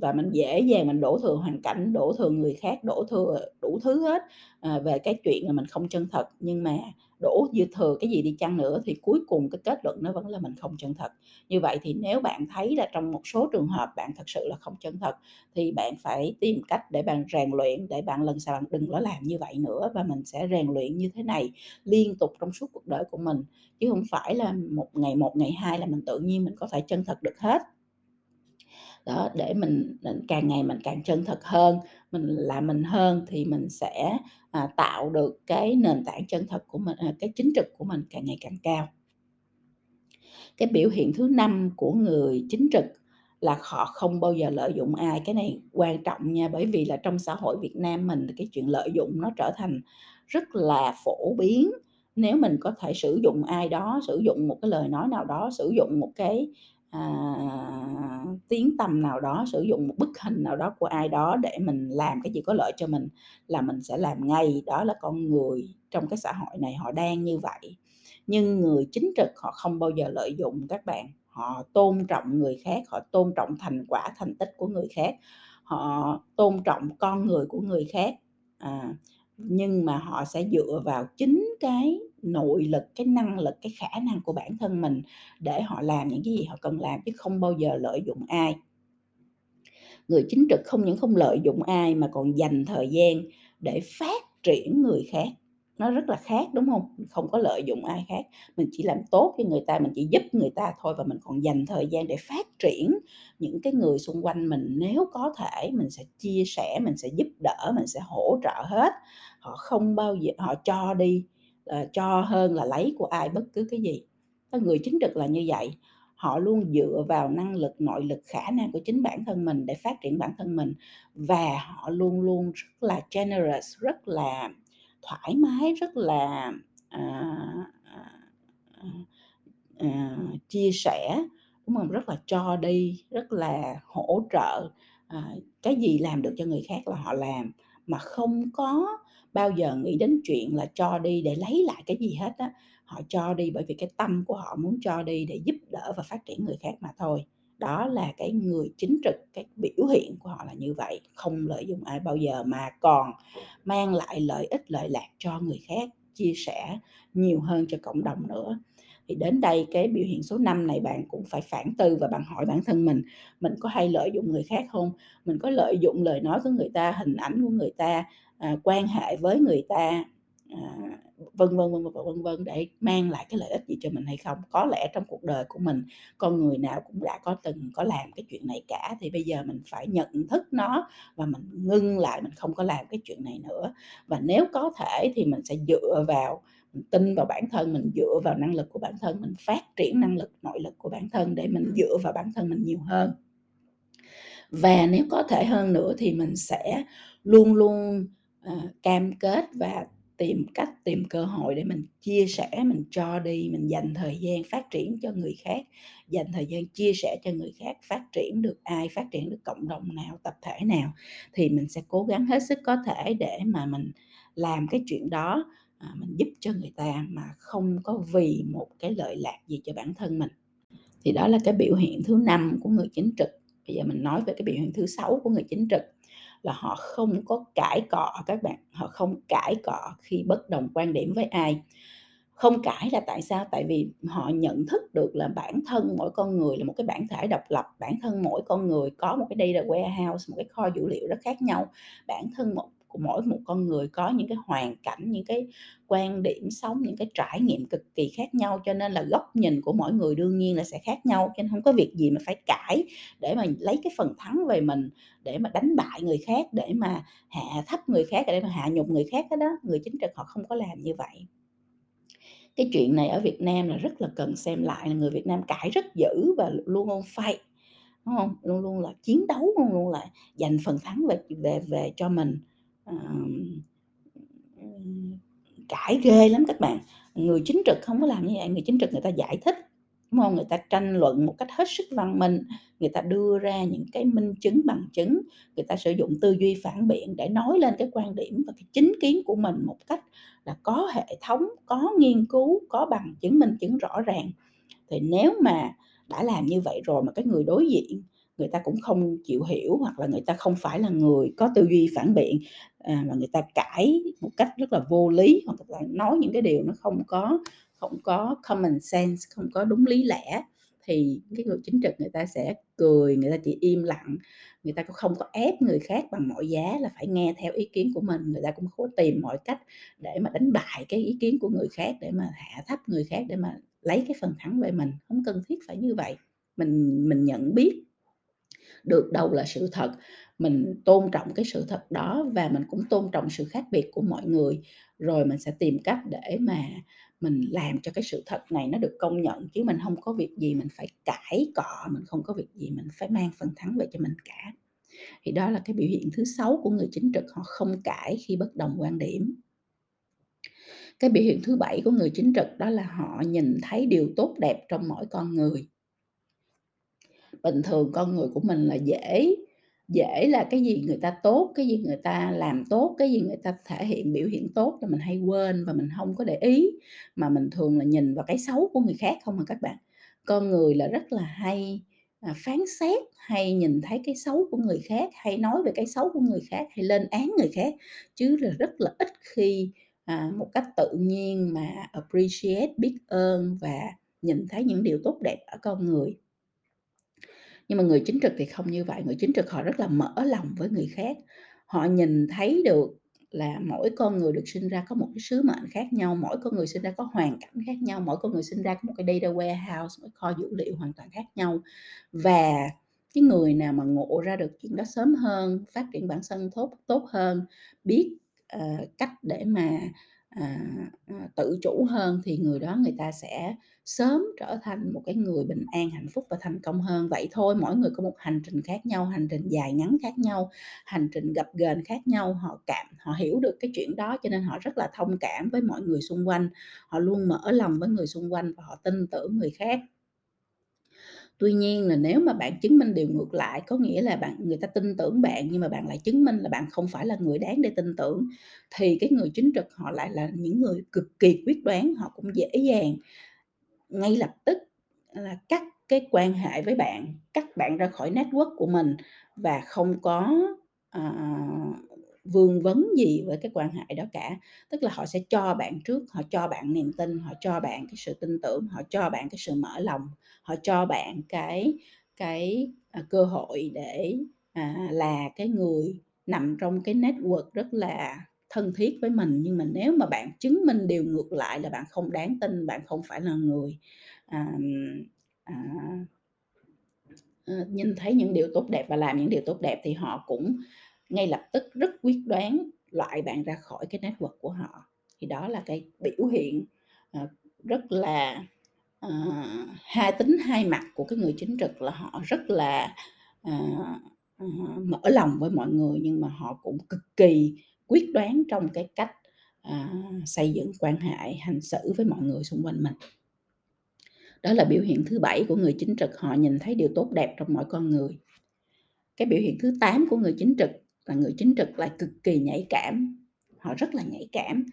và mình dễ dàng mình đổ thừa hoàn cảnh đổ thừa người khác đổ thừa đủ thứ hết à, về cái chuyện là mình không chân thật. Nhưng mà đổ dư thừa cái gì đi chăng nữa thì cuối cùng cái kết luận nó vẫn là mình không chân thật. Như vậy thì nếu bạn thấy là trong một số trường hợp bạn thật sự là không chân thật thì bạn phải tìm cách để bạn rèn luyện để bạn lần sau bạn đừng có làm như vậy nữa và mình sẽ rèn luyện như thế này liên tục trong suốt cuộc đời của mình. Chứ không phải là một ngày một ngày hai là mình tự nhiên mình có thể chân thật được hết. Đó để mình, mình càng ngày mình càng chân thật hơn mình là mình hơn thì mình sẽ, à, tạo được cái nền tảng chân thật của mình, à, cái chính trực của mình càng ngày càng cao. Cái biểu hiện thứ năm của người chính trực là họ không bao giờ lợi dụng ai, cái này quan trọng nha, bởi vì là trong xã hội Việt Nam mình cái chuyện lợi dụng nó trở thành rất là phổ biến. Nếu mình có thể sử dụng ai đó, sử dụng một cái lời nói nào đó, sử dụng một cái, à, tiếng tầm nào đó, sử dụng một bức hình nào đó của ai đó để mình làm cái gì có lợi cho mình là mình sẽ làm ngay, đó là con người trong cái xã hội này họ đang như vậy. Nhưng người chính trực họ không bao giờ lợi dụng các bạn, họ tôn trọng người khác, họ tôn trọng thành quả, thành tích của người khác, họ tôn trọng con người của người khác, à, nhưng mà họ sẽ dựa vào chính cái nội lực, cái năng lực, cái khả năng của bản thân mình để họ làm những cái gì họ cần làm chứ không bao giờ lợi dụng ai. Người chính trực không những không lợi dụng ai mà còn dành thời gian để phát triển người khác nó rất là khác, đúng không Mình không có lợi dụng ai khác, mình chỉ làm tốt cho người ta, mình chỉ giúp người ta thôi và mình còn dành thời gian để phát triển những cái người xung quanh mình. Nếu có thể mình sẽ chia sẻ, mình sẽ giúp đỡ, mình sẽ hỗ trợ hết. Họ không bao giờ họ cho đi, uh, cho hơn là lấy của ai bất cứ cái gì. Các người chính trực là như vậy, họ luôn dựa vào năng lực, nội lực, khả năng của chính bản thân mình để phát triển bản thân mình. Và họ luôn luôn rất là generous, rất là thoải mái, rất là, uh, uh, uh, chia sẻ, đúng không? Rất là cho đi, rất là hỗ trợ, uh, cái gì làm được cho người khác là họ làm, mà không có bao giờ nghĩ đến chuyện là cho đi để lấy lại cái gì hết á. Họ cho đi bởi vì cái tâm của họ muốn cho đi để giúp đỡ và phát triển người khác mà thôi. Đó là cái người chính trực, cái biểu hiện của họ là như vậy, không lợi dụng ai bao giờ mà còn mang lại lợi ích, lợi lạc cho người khác, chia sẻ nhiều hơn cho cộng đồng nữa. Thì đến đây cái biểu hiện số 5 này bạn cũng phải phản tư và bạn hỏi bản thân mình, mình có hay lợi dụng người khác không Mình có lợi dụng lời nói của người ta, hình ảnh của người ta, à, quan hệ với người ta, à, vân vân, vân vân, vân vân để mang lại cái lợi ích gì cho mình hay không? Có lẽ trong cuộc đời của mình, con người nào cũng đã có từng có làm cái chuyện này cả, thì bây giờ mình phải nhận thức nó và mình ngưng lại, mình không có làm cái chuyện này nữa. Và nếu có thể thì mình sẽ dựa vào tin vào bản thân mình, dựa vào năng lực của bản thân mình, phát triển năng lực, nội lực của bản thân để mình dựa vào bản thân mình nhiều hơn. Và nếu có thể hơn nữa thì mình sẽ luôn luôn, uh, cam kết và tìm cách, tìm cơ hội để mình chia sẻ, mình cho đi, mình dành thời gian phát triển cho người khác, dành thời gian chia sẻ cho người khác, phát triển được ai, phát triển được cộng đồng nào, tập thể nào thì mình sẽ cố gắng hết sức có thể để mà mình làm cái chuyện đó, à, mình giúp cho người ta mà không có vì một cái lợi lạc gì cho bản thân mình. Thì đó là cái biểu hiện thứ năm của người chính trực. Bây giờ mình nói về cái biểu hiện thứ sáu của người chính trực là họ không có cãi cọ các bạn, họ không cãi cọ khi bất đồng quan điểm với ai. Không cãi là tại sao? Tại vì họ nhận thức được là bản thân mỗi con người là một cái bản thể độc lập, bản thân mỗi con người có một cái data warehouse, một cái kho dữ liệu rất khác nhau. Bản thân một của mỗi một con người có những cái hoàn cảnh, những cái quan điểm sống, những cái trải nghiệm cực kỳ khác nhau, cho nên là góc nhìn của mỗi người đương nhiên là sẽ khác nhau, cho nên không có việc gì mà phải cãi để mà lấy cái phần thắng về mình, để mà đánh bại người khác, để mà hạ thấp người khác, để mà hạ nhục người khác hết đó. Người chính trực họ không có làm như vậy. Cái chuyện này ở Việt Nam là rất là cần xem lại, là người Việt Nam cãi rất dữ và luôn luôn fight, đúng không Luôn luôn là chiến đấu, luôn luôn là giành phần thắng về về về cho mình. Cãi ghê lắm các bạn. Người chính trực không có làm như vậy, người chính trực người ta giải thích, đúng không Người ta tranh luận một cách hết sức văn minh, người ta đưa ra những cái minh chứng, bằng chứng, người ta sử dụng tư duy phản biện để nói lên cái quan điểm và cái chính kiến của mình một cách là có hệ thống, có nghiên cứu, có bằng chứng, minh chứng rõ ràng. Thì nếu mà đã làm như vậy rồi mà cái người đối diện người ta cũng không chịu hiểu hoặc là người ta không phải là người có tư duy phản biện à, mà người ta cãi một cách rất là vô lý hoặc là nói những cái điều nó không có không có common sense không có đúng lý lẽ thì cái người chính trực người ta sẽ cười người ta chỉ im lặng người ta cũng không có ép người khác bằng mọi giá là phải nghe theo ý kiến của mình người ta cũng cố tìm mọi cách để mà đánh bại cái ý kiến của người khác để mà hạ thấp người khác để mà lấy cái phần thắng về mình không cần thiết phải như vậy. Mình mình nhận biết được đâu là sự thật. Mình tôn trọng cái sự thật đó và mình cũng tôn trọng sự khác biệt của mọi người. Rồi mình sẽ tìm cách để mà mình làm cho cái sự thật này nó được công nhận, chứ mình không có việc gì mình phải cãi cọ, mình không có việc gì mình phải mang phần thắng về cho mình cả. Thì đó là cái biểu hiện thứ sáu của người chính trực, họ không cãi khi bất đồng quan điểm. Cái biểu hiện thứ bảy của người chính trực đó là họ nhìn thấy điều tốt đẹp trong mỗi con người bình thường con người của mình là dễ dễ là cái gì người ta tốt cái gì người ta làm tốt cái gì người ta thể hiện biểu hiện tốt là mình hay quên và mình không có để ý. Mà mình thường là nhìn vào cái xấu của người khác không mà các bạn. Con người là rất là hay à, phán xét hay nhìn thấy cái xấu của người khác hay nói về cái xấu của người khác hay lên án người khác. Chứ là rất là ít khi à, một cách tự nhiên mà appreciate biết ơn và nhìn thấy những điều tốt đẹp ở con người nhưng mà người chính trực thì không như vậy người chính trực họ rất là mở lòng với người khác. Họ nhìn thấy được là mỗi con người được sinh ra có một cái sứ mệnh khác nhau mỗi con người sinh ra có hoàn cảnh khác nhau mỗi con người sinh ra có một cái data warehouse một kho dữ liệu hoàn toàn khác nhau. Và cái người nào mà ngộ ra được chuyện đó sớm hơn phát triển bản thân tốt tốt hơn biết uh, cách để mà à, ờ, tự chủ hơn thì người đó người ta sẽ sớm trở thành một cái người bình an hạnh phúc và thành công hơn. Vậy thôi mỗi người có một hành trình khác nhau hành trình dài ngắn khác nhau hành trình gặp gền khác nhau. Họ cảm họ hiểu được cái chuyện đó cho nên họ rất là thông cảm với mọi người xung quanh. Họ luôn mở lòng với người xung quanh và họ tin tưởng người khác tuy nhiên là nếu mà bạn chứng minh điều ngược lại có nghĩa là bạn người ta tin tưởng bạn nhưng mà bạn lại chứng minh là bạn không phải là người đáng để tin tưởng thì cái người chính trực họ lại là những người cực kỳ quyết đoán họ cũng dễ dàng ngay lập tức là cắt cái quan hệ với bạn cắt bạn ra khỏi network của mình và không có uh, vương vấn gì với cái quan hệ đó cả. Tức là họ sẽ cho bạn trước họ cho bạn niềm tin họ cho bạn cái sự tin tưởng họ cho bạn cái sự mở lòng họ cho bạn cái cái à, cơ hội để à, là cái người nằm trong cái network rất là thân thiết với mình. Nhưng mà nếu mà bạn chứng minh điều ngược lại là bạn không đáng tin bạn không phải là người à, à, à nhìn thấy những điều tốt đẹp và làm những điều tốt đẹp thì họ cũng ngay lập tức rất quyết đoán loại bạn ra khỏi cái network của họ. Thì đó là cái biểu hiện uh, rất là uh, hai tính hai mặt của cái người chính trực là họ rất là uh, uh, mở lòng với mọi người nhưng mà họ cũng cực kỳ quyết đoán trong cái cách uh, xây dựng quan hệ hành xử với mọi người xung quanh mình. Đó là biểu hiện thứ bảy của người chính trực họ nhìn thấy điều tốt đẹp trong mọi con người. Cái biểu hiện thứ 8 của người chính trực là người chính trực lại cực kỳ nhạy cảm. Họ rất là nhạy cảm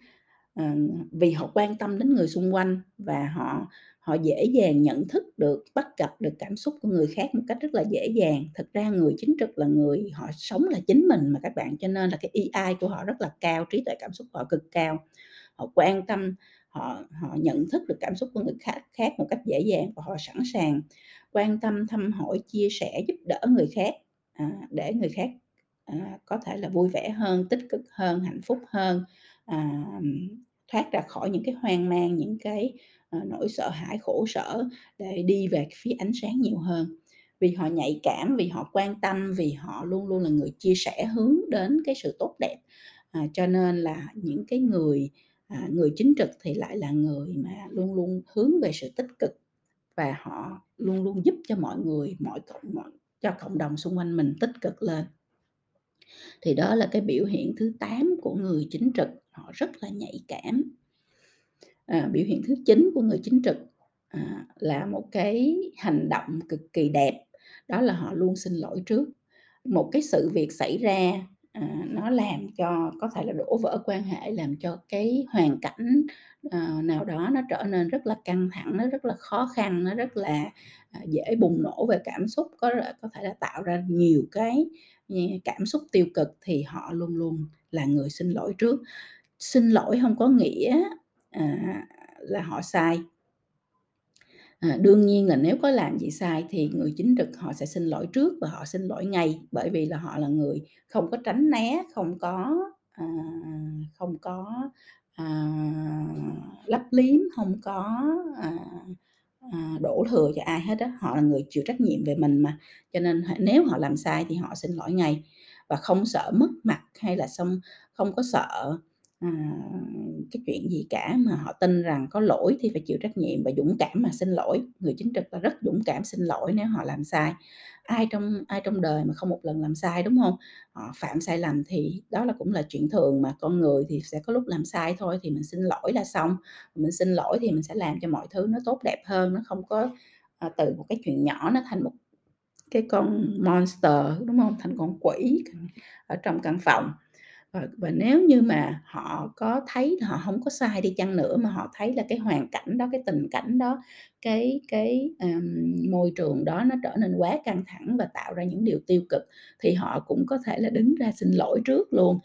ờ, vì họ quan tâm đến người xung quanh và họ họ dễ dàng nhận thức được bắt gặp được cảm xúc của người khác một cách rất là dễ dàng. Thực ra người chính trực là người họ sống là chính mình mà các bạn cho nên là cái EI của họ rất là cao trí tuệ cảm xúc của họ cực cao. Họ quan tâm họ họ nhận thức được cảm xúc của người khác khác một cách dễ dàng và họ sẵn sàng quan tâm thăm hỏi chia sẻ giúp đỡ người khác à, để người khác à, có thể là vui vẻ hơn tích cực hơn hạnh phúc hơn à, thoát ra khỏi những cái hoang mang những cái à, nỗi sợ hãi khổ sở để đi về phía ánh sáng nhiều hơn. Vì họ nhạy cảm vì họ quan tâm vì họ luôn luôn là người chia sẻ hướng đến cái sự tốt đẹp à, cho nên là những cái người à, người chính trực thì lại là người mà luôn luôn hướng về sự tích cực và họ luôn luôn giúp cho mọi người mọi cộng mọi cho cộng đồng xung quanh mình tích cực lên thì đó là cái biểu hiện thứ 8 của người chính trực họ rất là nhạy cảm. À, biểu hiện thứ 9 của người chính trực à, là một cái hành động cực kỳ đẹp đó là họ luôn xin lỗi trước. Một cái sự việc xảy ra à, nó làm cho có thể là đổ vỡ quan hệ làm cho cái hoàn cảnh à, nào đó nó trở nên rất là căng thẳng nó rất là khó khăn nó rất là à, dễ bùng nổ về cảm xúc có có thể là tạo ra nhiều cái cảm xúc tiêu cực thì họ luôn luôn là người xin lỗi trước. Xin lỗi không có nghĩa à, là họ sai. À, đương nhiên là nếu có làm gì sai thì người chính trực họ sẽ xin lỗi trước và họ xin lỗi ngay bởi vì là họ là người không có tránh né không có à, không có à, lấp liếm không có à, À, đổ thừa cho ai hết đó họ là người chịu trách nhiệm về mình mà. Cho nên nếu họ làm sai thì họ xin lỗi ngay. Và không sợ mất mặt hay là xong không có sợ à, cái chuyện gì cả mà họ tin rằng có lỗi thì phải chịu trách nhiệm và dũng cảm mà xin lỗi. Người chính trực là rất dũng cảm xin lỗi nếu họ làm sai ai trong ai trong đời mà không một lần làm sai đúng không họ ờ, phạm sai lầm thì đó là cũng là chuyện thường mà con người thì sẽ có lúc làm sai thôi thì mình xin lỗi là xong. Mình xin lỗi thì mình sẽ làm cho mọi thứ nó tốt đẹp hơn nó không có à, từ một cái chuyện nhỏ nó thành một cái con monster đúng không thành con quỷ ở trong căn phòng và, và nếu như mà họ có thấy họ không có sai đi chăng nữa mà họ thấy là cái hoàn cảnh đó cái tình cảnh đó cái cái um, môi trường đó nó trở nên quá căng thẳng và tạo ra những điều tiêu cực thì họ cũng có thể là đứng ra xin lỗi trước luôn.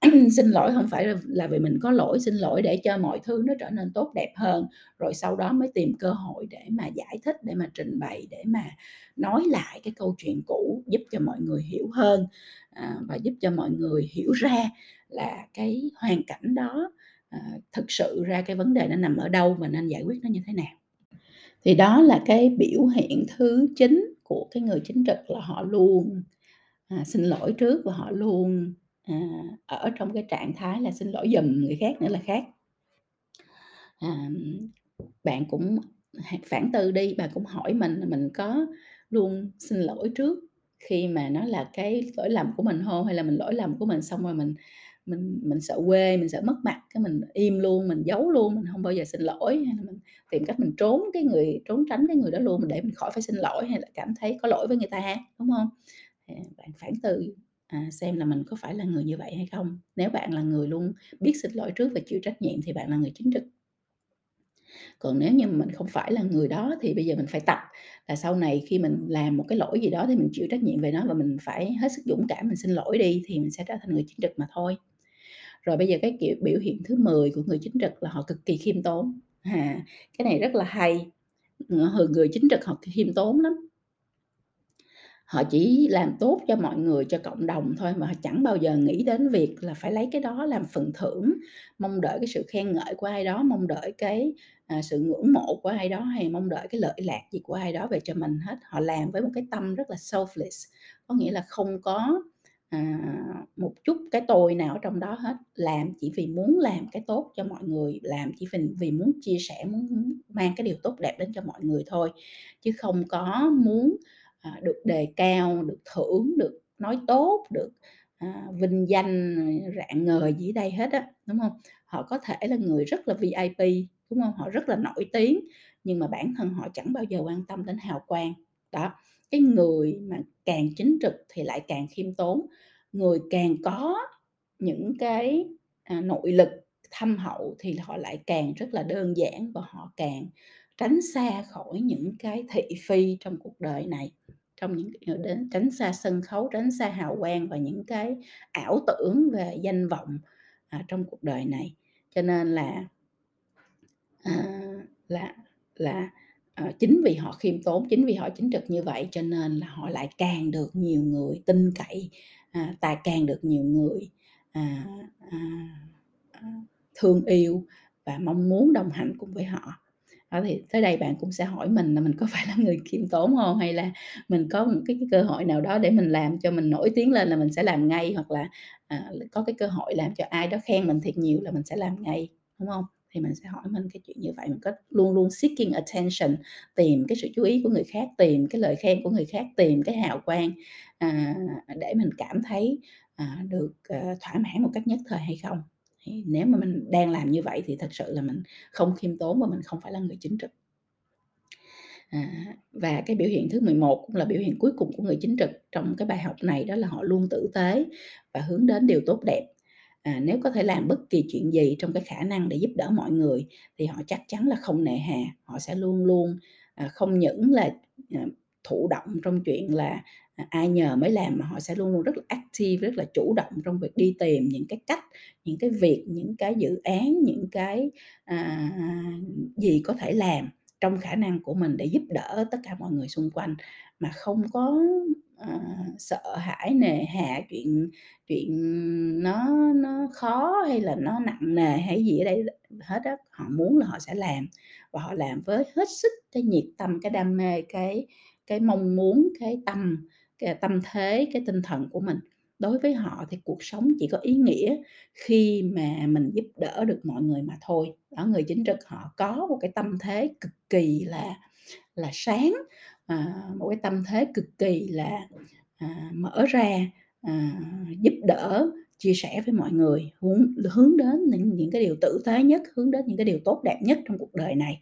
[CLEARS THROAT] xin lỗi không phải là vì mình có lỗi xin lỗi để cho mọi thứ nó trở nên tốt đẹp hơn. Rồi sau đó mới tìm cơ hội để mà giải thích để mà trình bày để mà nói lại cái câu chuyện cũ giúp cho mọi người hiểu hơn. À, và giúp cho mọi người hiểu ra là cái hoàn cảnh đó à, thực sự ra cái vấn đề nó nằm ở đâu và nên giải quyết nó như thế nào. Thì đó là cái biểu hiện thứ chính của cái người chính trực là họ luôn à, xin lỗi trước và họ luôn à, ở trong cái trạng thái là xin lỗi giùm người khác nữa là khác. À, bạn cũng phản tư đi bạn cũng hỏi mình mình có luôn xin lỗi trước khi mà nó là cái lỗi lầm của mình không hay là mình lỗi lầm của mình xong rồi mình mình mình sợ quê mình sợ mất mặt cái mình im luôn mình giấu luôn mình không bao giờ xin lỗi? Hay là mình tìm cách mình trốn cái người trốn tránh cái người đó luôn để mình khỏi phải xin lỗi? Hay là cảm thấy có lỗi với người ta đúng không à, bạn phản từ à, xem là mình có phải là người như vậy hay không. Nếu bạn là người luôn biết xin lỗi trước và chịu trách nhiệm thì bạn là người chính trực. Còn nếu như mình không phải là người đó thì bây giờ mình phải tập là sau này khi mình làm một cái lỗi gì đó thì mình chịu trách nhiệm về nó và mình phải hết sức dũng cảm mình xin lỗi đi thì mình sẽ trở thành người chính trực mà thôi. Rồi bây giờ cái kiểu biểu hiện thứ 10 của người chính trực là họ cực kỳ khiêm tốn. À, cái này rất là hay. Người chính trực họ khiêm tốn lắm họ chỉ làm tốt cho mọi người cho cộng đồng thôi mà họ chẳng bao giờ nghĩ đến việc là phải lấy cái đó làm phần thưởng mong đợi cái sự khen ngợi của ai đó mong đợi cái à, sự ngưỡng mộ của ai đó hay mong đợi cái lợi lạc gì của ai đó về cho mình hết. Họ làm với một cái tâm rất là selfless có nghĩa là không có à, một chút cái tôi nào ở trong đó hết. Làm chỉ vì muốn làm cái tốt cho mọi người làm chỉ vì vì muốn chia sẻ muốn mang cái điều tốt đẹp đến cho mọi người thôi chứ không có muốn à, được đề cao được thưởng được nói tốt được à, vinh danh rạng ngời gì đây hết á đúng không? Họ có thể là người rất là vip đúng không? Họ rất là nổi tiếng nhưng mà bản thân họ chẳng bao giờ quan tâm đến hào quang. Đó cái người mà càng chính trực thì lại càng khiêm tốn. Người càng có những cái à, nội lực thâm hậu thì họ lại càng rất là đơn giản và họ càng tránh xa khỏi những cái thị phi trong cuộc đời này trong những ờ, đến tránh xa sân khấu tránh xa hào quang và những cái ảo tưởng về danh vọng à, trong cuộc đời này. Cho nên là à, là là à, chính vì họ khiêm tốn chính vì họ chính trực như vậy cho nên là họ lại càng được nhiều người tin cậy à, ta càng được nhiều người à, à, à, thương yêu và mong muốn đồng hành cùng với họ đó thì tới đây bạn cũng sẽ hỏi mình là mình có phải là người khiêm tốn không? Hay là mình có một cái, cái cơ hội nào đó để mình làm cho mình nổi tiếng lên là mình sẽ làm ngay hoặc là à, có cái cơ hội làm cho ai đó khen mình thiệt nhiều là mình sẽ làm ngay đúng không? Thì mình sẽ hỏi mình cái chuyện như vậy mình có luôn luôn seeking attention tìm cái sự chú ý của người khác tìm cái lời khen của người khác tìm cái hào quang à, để mình cảm thấy à, được à, thỏa mãn một cách nhất thời hay không? Nếu mà mình đang làm như vậy thì thật sự là mình không khiêm tốn và mình không phải là người chính trực. À, và cái biểu hiện thứ 11 cũng là biểu hiện cuối cùng của người chính trực trong cái bài học này đó là họ luôn tử tế và hướng đến điều tốt đẹp. À, nếu có thể làm bất kỳ chuyện gì trong cái khả năng để giúp đỡ mọi người thì họ chắc chắn là không nề hà họ sẽ luôn luôn à, không những là à, thụ động trong chuyện là À, ai nhờ mới làm mà họ sẽ luôn luôn rất là active rất là chủ động trong việc đi tìm những cái cách những cái việc những cái dự án những cái à, gì có thể làm trong khả năng của mình để giúp đỡ tất cả mọi người xung quanh. Mà không có à, sợ hãi nề hạ chuyện chuyện nó nó khó hay là nó nặng nề hay gì ở đây hết á. Họ muốn là họ sẽ làm và họ làm với hết sức cái nhiệt tâm cái đam mê cái cái mong muốn cái tâm cái tâm thế cái tinh thần của mình đối với họ thì cuộc sống chỉ có ý nghĩa khi mà mình giúp đỡ được mọi người mà thôi. Đó, người chính trực họ có một cái tâm thế cực kỳ là là sáng, à, một cái tâm thế cực kỳ là, à, mở ra, à, giúp đỡ, chia sẻ với mọi người, hướng hướng đến những những cái điều tử tế nhất, hướng đến những cái điều tốt đẹp nhất trong cuộc đời này.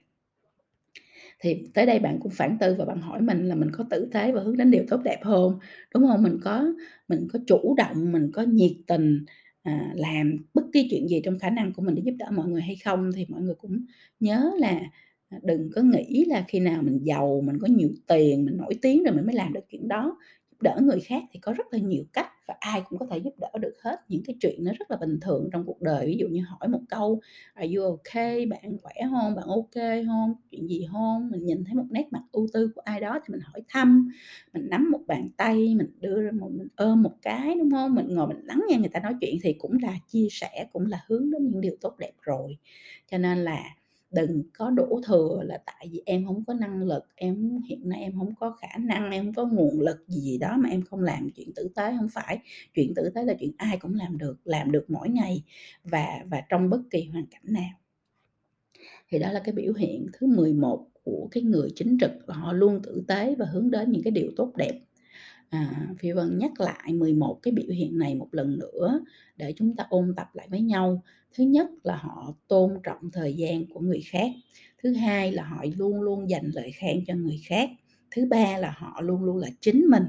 Thì tới đây bạn cũng phản tư và bạn hỏi mình là mình có tử tế và hướng đến điều tốt đẹp hơn đúng không Mình có mình có chủ động, mình có nhiệt tình, à, làm bất kỳ chuyện gì trong khả năng của mình để giúp đỡ mọi người hay không? Thì mọi người cũng nhớ là, à, đừng có nghĩ là khi nào mình giàu, mình có nhiều tiền, mình nổi tiếng rồi mình mới làm được chuyện đó. Đỡ người khác thì có rất là nhiều cách và ai cũng có thể giúp đỡ được hết, những cái chuyện nó rất là bình thường trong cuộc đời. Ví dụ như hỏi một câu "Are you okay?", "Bạn khỏe không "Bạn ok không "Chuyện gì không mình nhìn thấy một nét mặt ưu tư của ai đó thì mình hỏi thăm, mình nắm một bàn tay, mình đưa ra một mình ôm một cái, đúng không Mình ngồi mình lắng nghe người ta nói chuyện thì cũng là chia sẻ, cũng là hướng đến những điều tốt đẹp rồi. Cho nên là đừng có đổ thừa là tại vì em không có năng lực, em hiện nay em không có khả năng, em không có nguồn lực gì đó mà em không làm chuyện tử tế, không phải. Chuyện tử tế là chuyện ai cũng làm được, làm được mỗi ngày và và trong bất kỳ hoàn cảnh nào. Thì đó là cái biểu hiện thứ 11 của cái người chính trực là họ luôn tử tế và hướng đến những cái điều tốt đẹp. À, Phi Vân nhắc lại 11 cái biểu hiện này một lần nữa để chúng ta ôn tập lại với nhau. Thứ nhất là họ tôn trọng thời gian của người khác. Thứ hai là họ luôn luôn dành lời khen cho người khác. Thứ ba là họ luôn luôn là chính mình.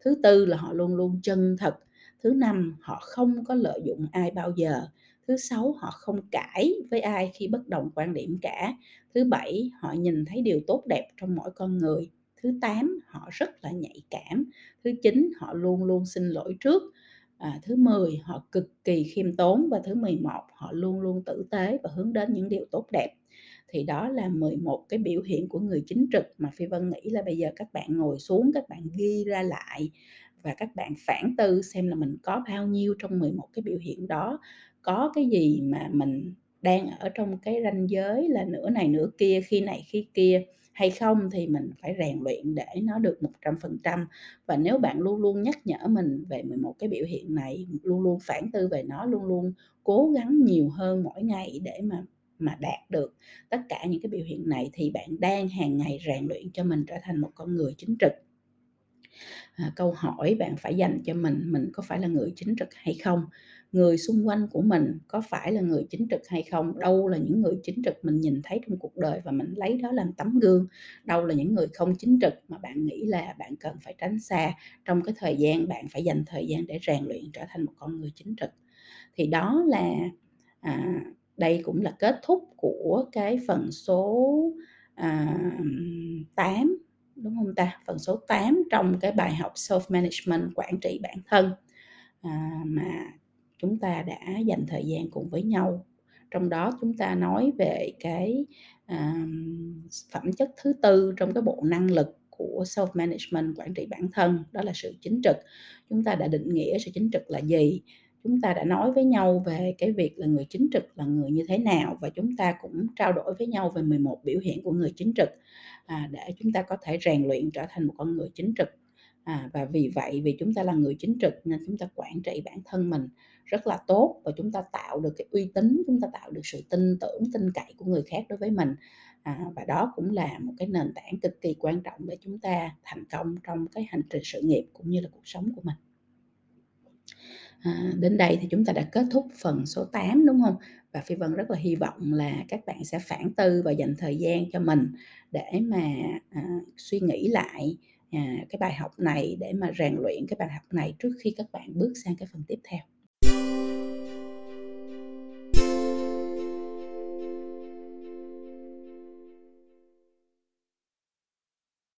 Thứ tư là họ luôn luôn chân thật. Thứ năm, họ không có lợi dụng ai bao giờ. Thứ sáu, họ không cãi với ai khi bất đồng quan điểm cả. Thứ bảy, họ nhìn thấy điều tốt đẹp trong mỗi con người. Thứ tám, họ rất là nhạy cảm. Thứ chín, họ luôn luôn xin lỗi trước. À, thứ 10, họ cực kỳ khiêm tốn và thứ 11, họ luôn luôn tử tế và hướng đến những điều tốt đẹp. Thì đó là 11 cái biểu hiện của người chính trực mà Phi Vân nghĩ là bây giờ các bạn ngồi xuống, các bạn ghi ra lại và các bạn phản tư xem là mình có bao nhiêu trong 11 cái biểu hiện đó. Có cái gì mà mình đang ở trong cái ranh giới là nửa này nửa kia, khi này khi kia hay không thì mình phải rèn luyện để nó được 100%. Và nếu bạn luôn luôn nhắc nhở mình về 11 cái biểu hiện này, luôn luôn phản tư về nó, luôn luôn cố gắng nhiều hơn mỗi ngày để mà mà đạt được tất cả những cái biểu hiện này thì bạn đang hàng ngày rèn luyện cho mình trở thành một con người chính trực. À, câu hỏi bạn phải dành cho mình, mình có phải là người chính trực hay không? Người xung quanh của mình có phải là người chính trực hay không? Đâu là những người chính trực mình nhìn thấy trong cuộc đời và mình lấy đó làm tấm gương? Đâu là những người không chính trực mà bạn nghĩ là bạn cần phải tránh xa trong cái thời gian bạn phải dành thời gian để rèn luyện trở thành một con người chính trực? Thì đó là, à, đây cũng là kết thúc của cái phần số, à, 8, đúng không ta? Phần số 8 trong cái bài học Self-Management, quản trị bản thân, à, mà chúng ta đã dành thời gian cùng với nhau. Trong đó chúng ta nói về cái, à, phẩm chất thứ tư trong cái bộ năng lực của Self-Management, quản trị bản thân, đó là sự chính trực. Chúng ta đã định nghĩa sự chính trực là gì, chúng ta đã nói với nhau về cái việc là người chính trực là người như thế nào và chúng ta cũng trao đổi với nhau về 11 biểu hiện của người chính trực, à, để chúng ta có thể rèn luyện trở thành một con người chính trực. À, và vì vậy, vì chúng ta là người chính trực nên chúng ta quản trị bản thân mình rất là tốt và chúng ta tạo được cái uy tín, chúng ta tạo được sự tin tưởng, tin cậy của người khác đối với mình. À, và đó cũng là một cái nền tảng cực kỳ quan trọng để chúng ta thành công trong cái hành trình sự nghiệp cũng như là cuộc sống của mình. À, đến đây thì chúng ta đã kết thúc phần số 8, đúng không Và Phi Vân rất là hy vọng là các bạn sẽ phản tư và dành thời gian cho mình để mà, à, suy nghĩ lại, à, cái bài học này để mà rèn luyện cái bài học này trước khi các bạn bước sang cái phần tiếp theo.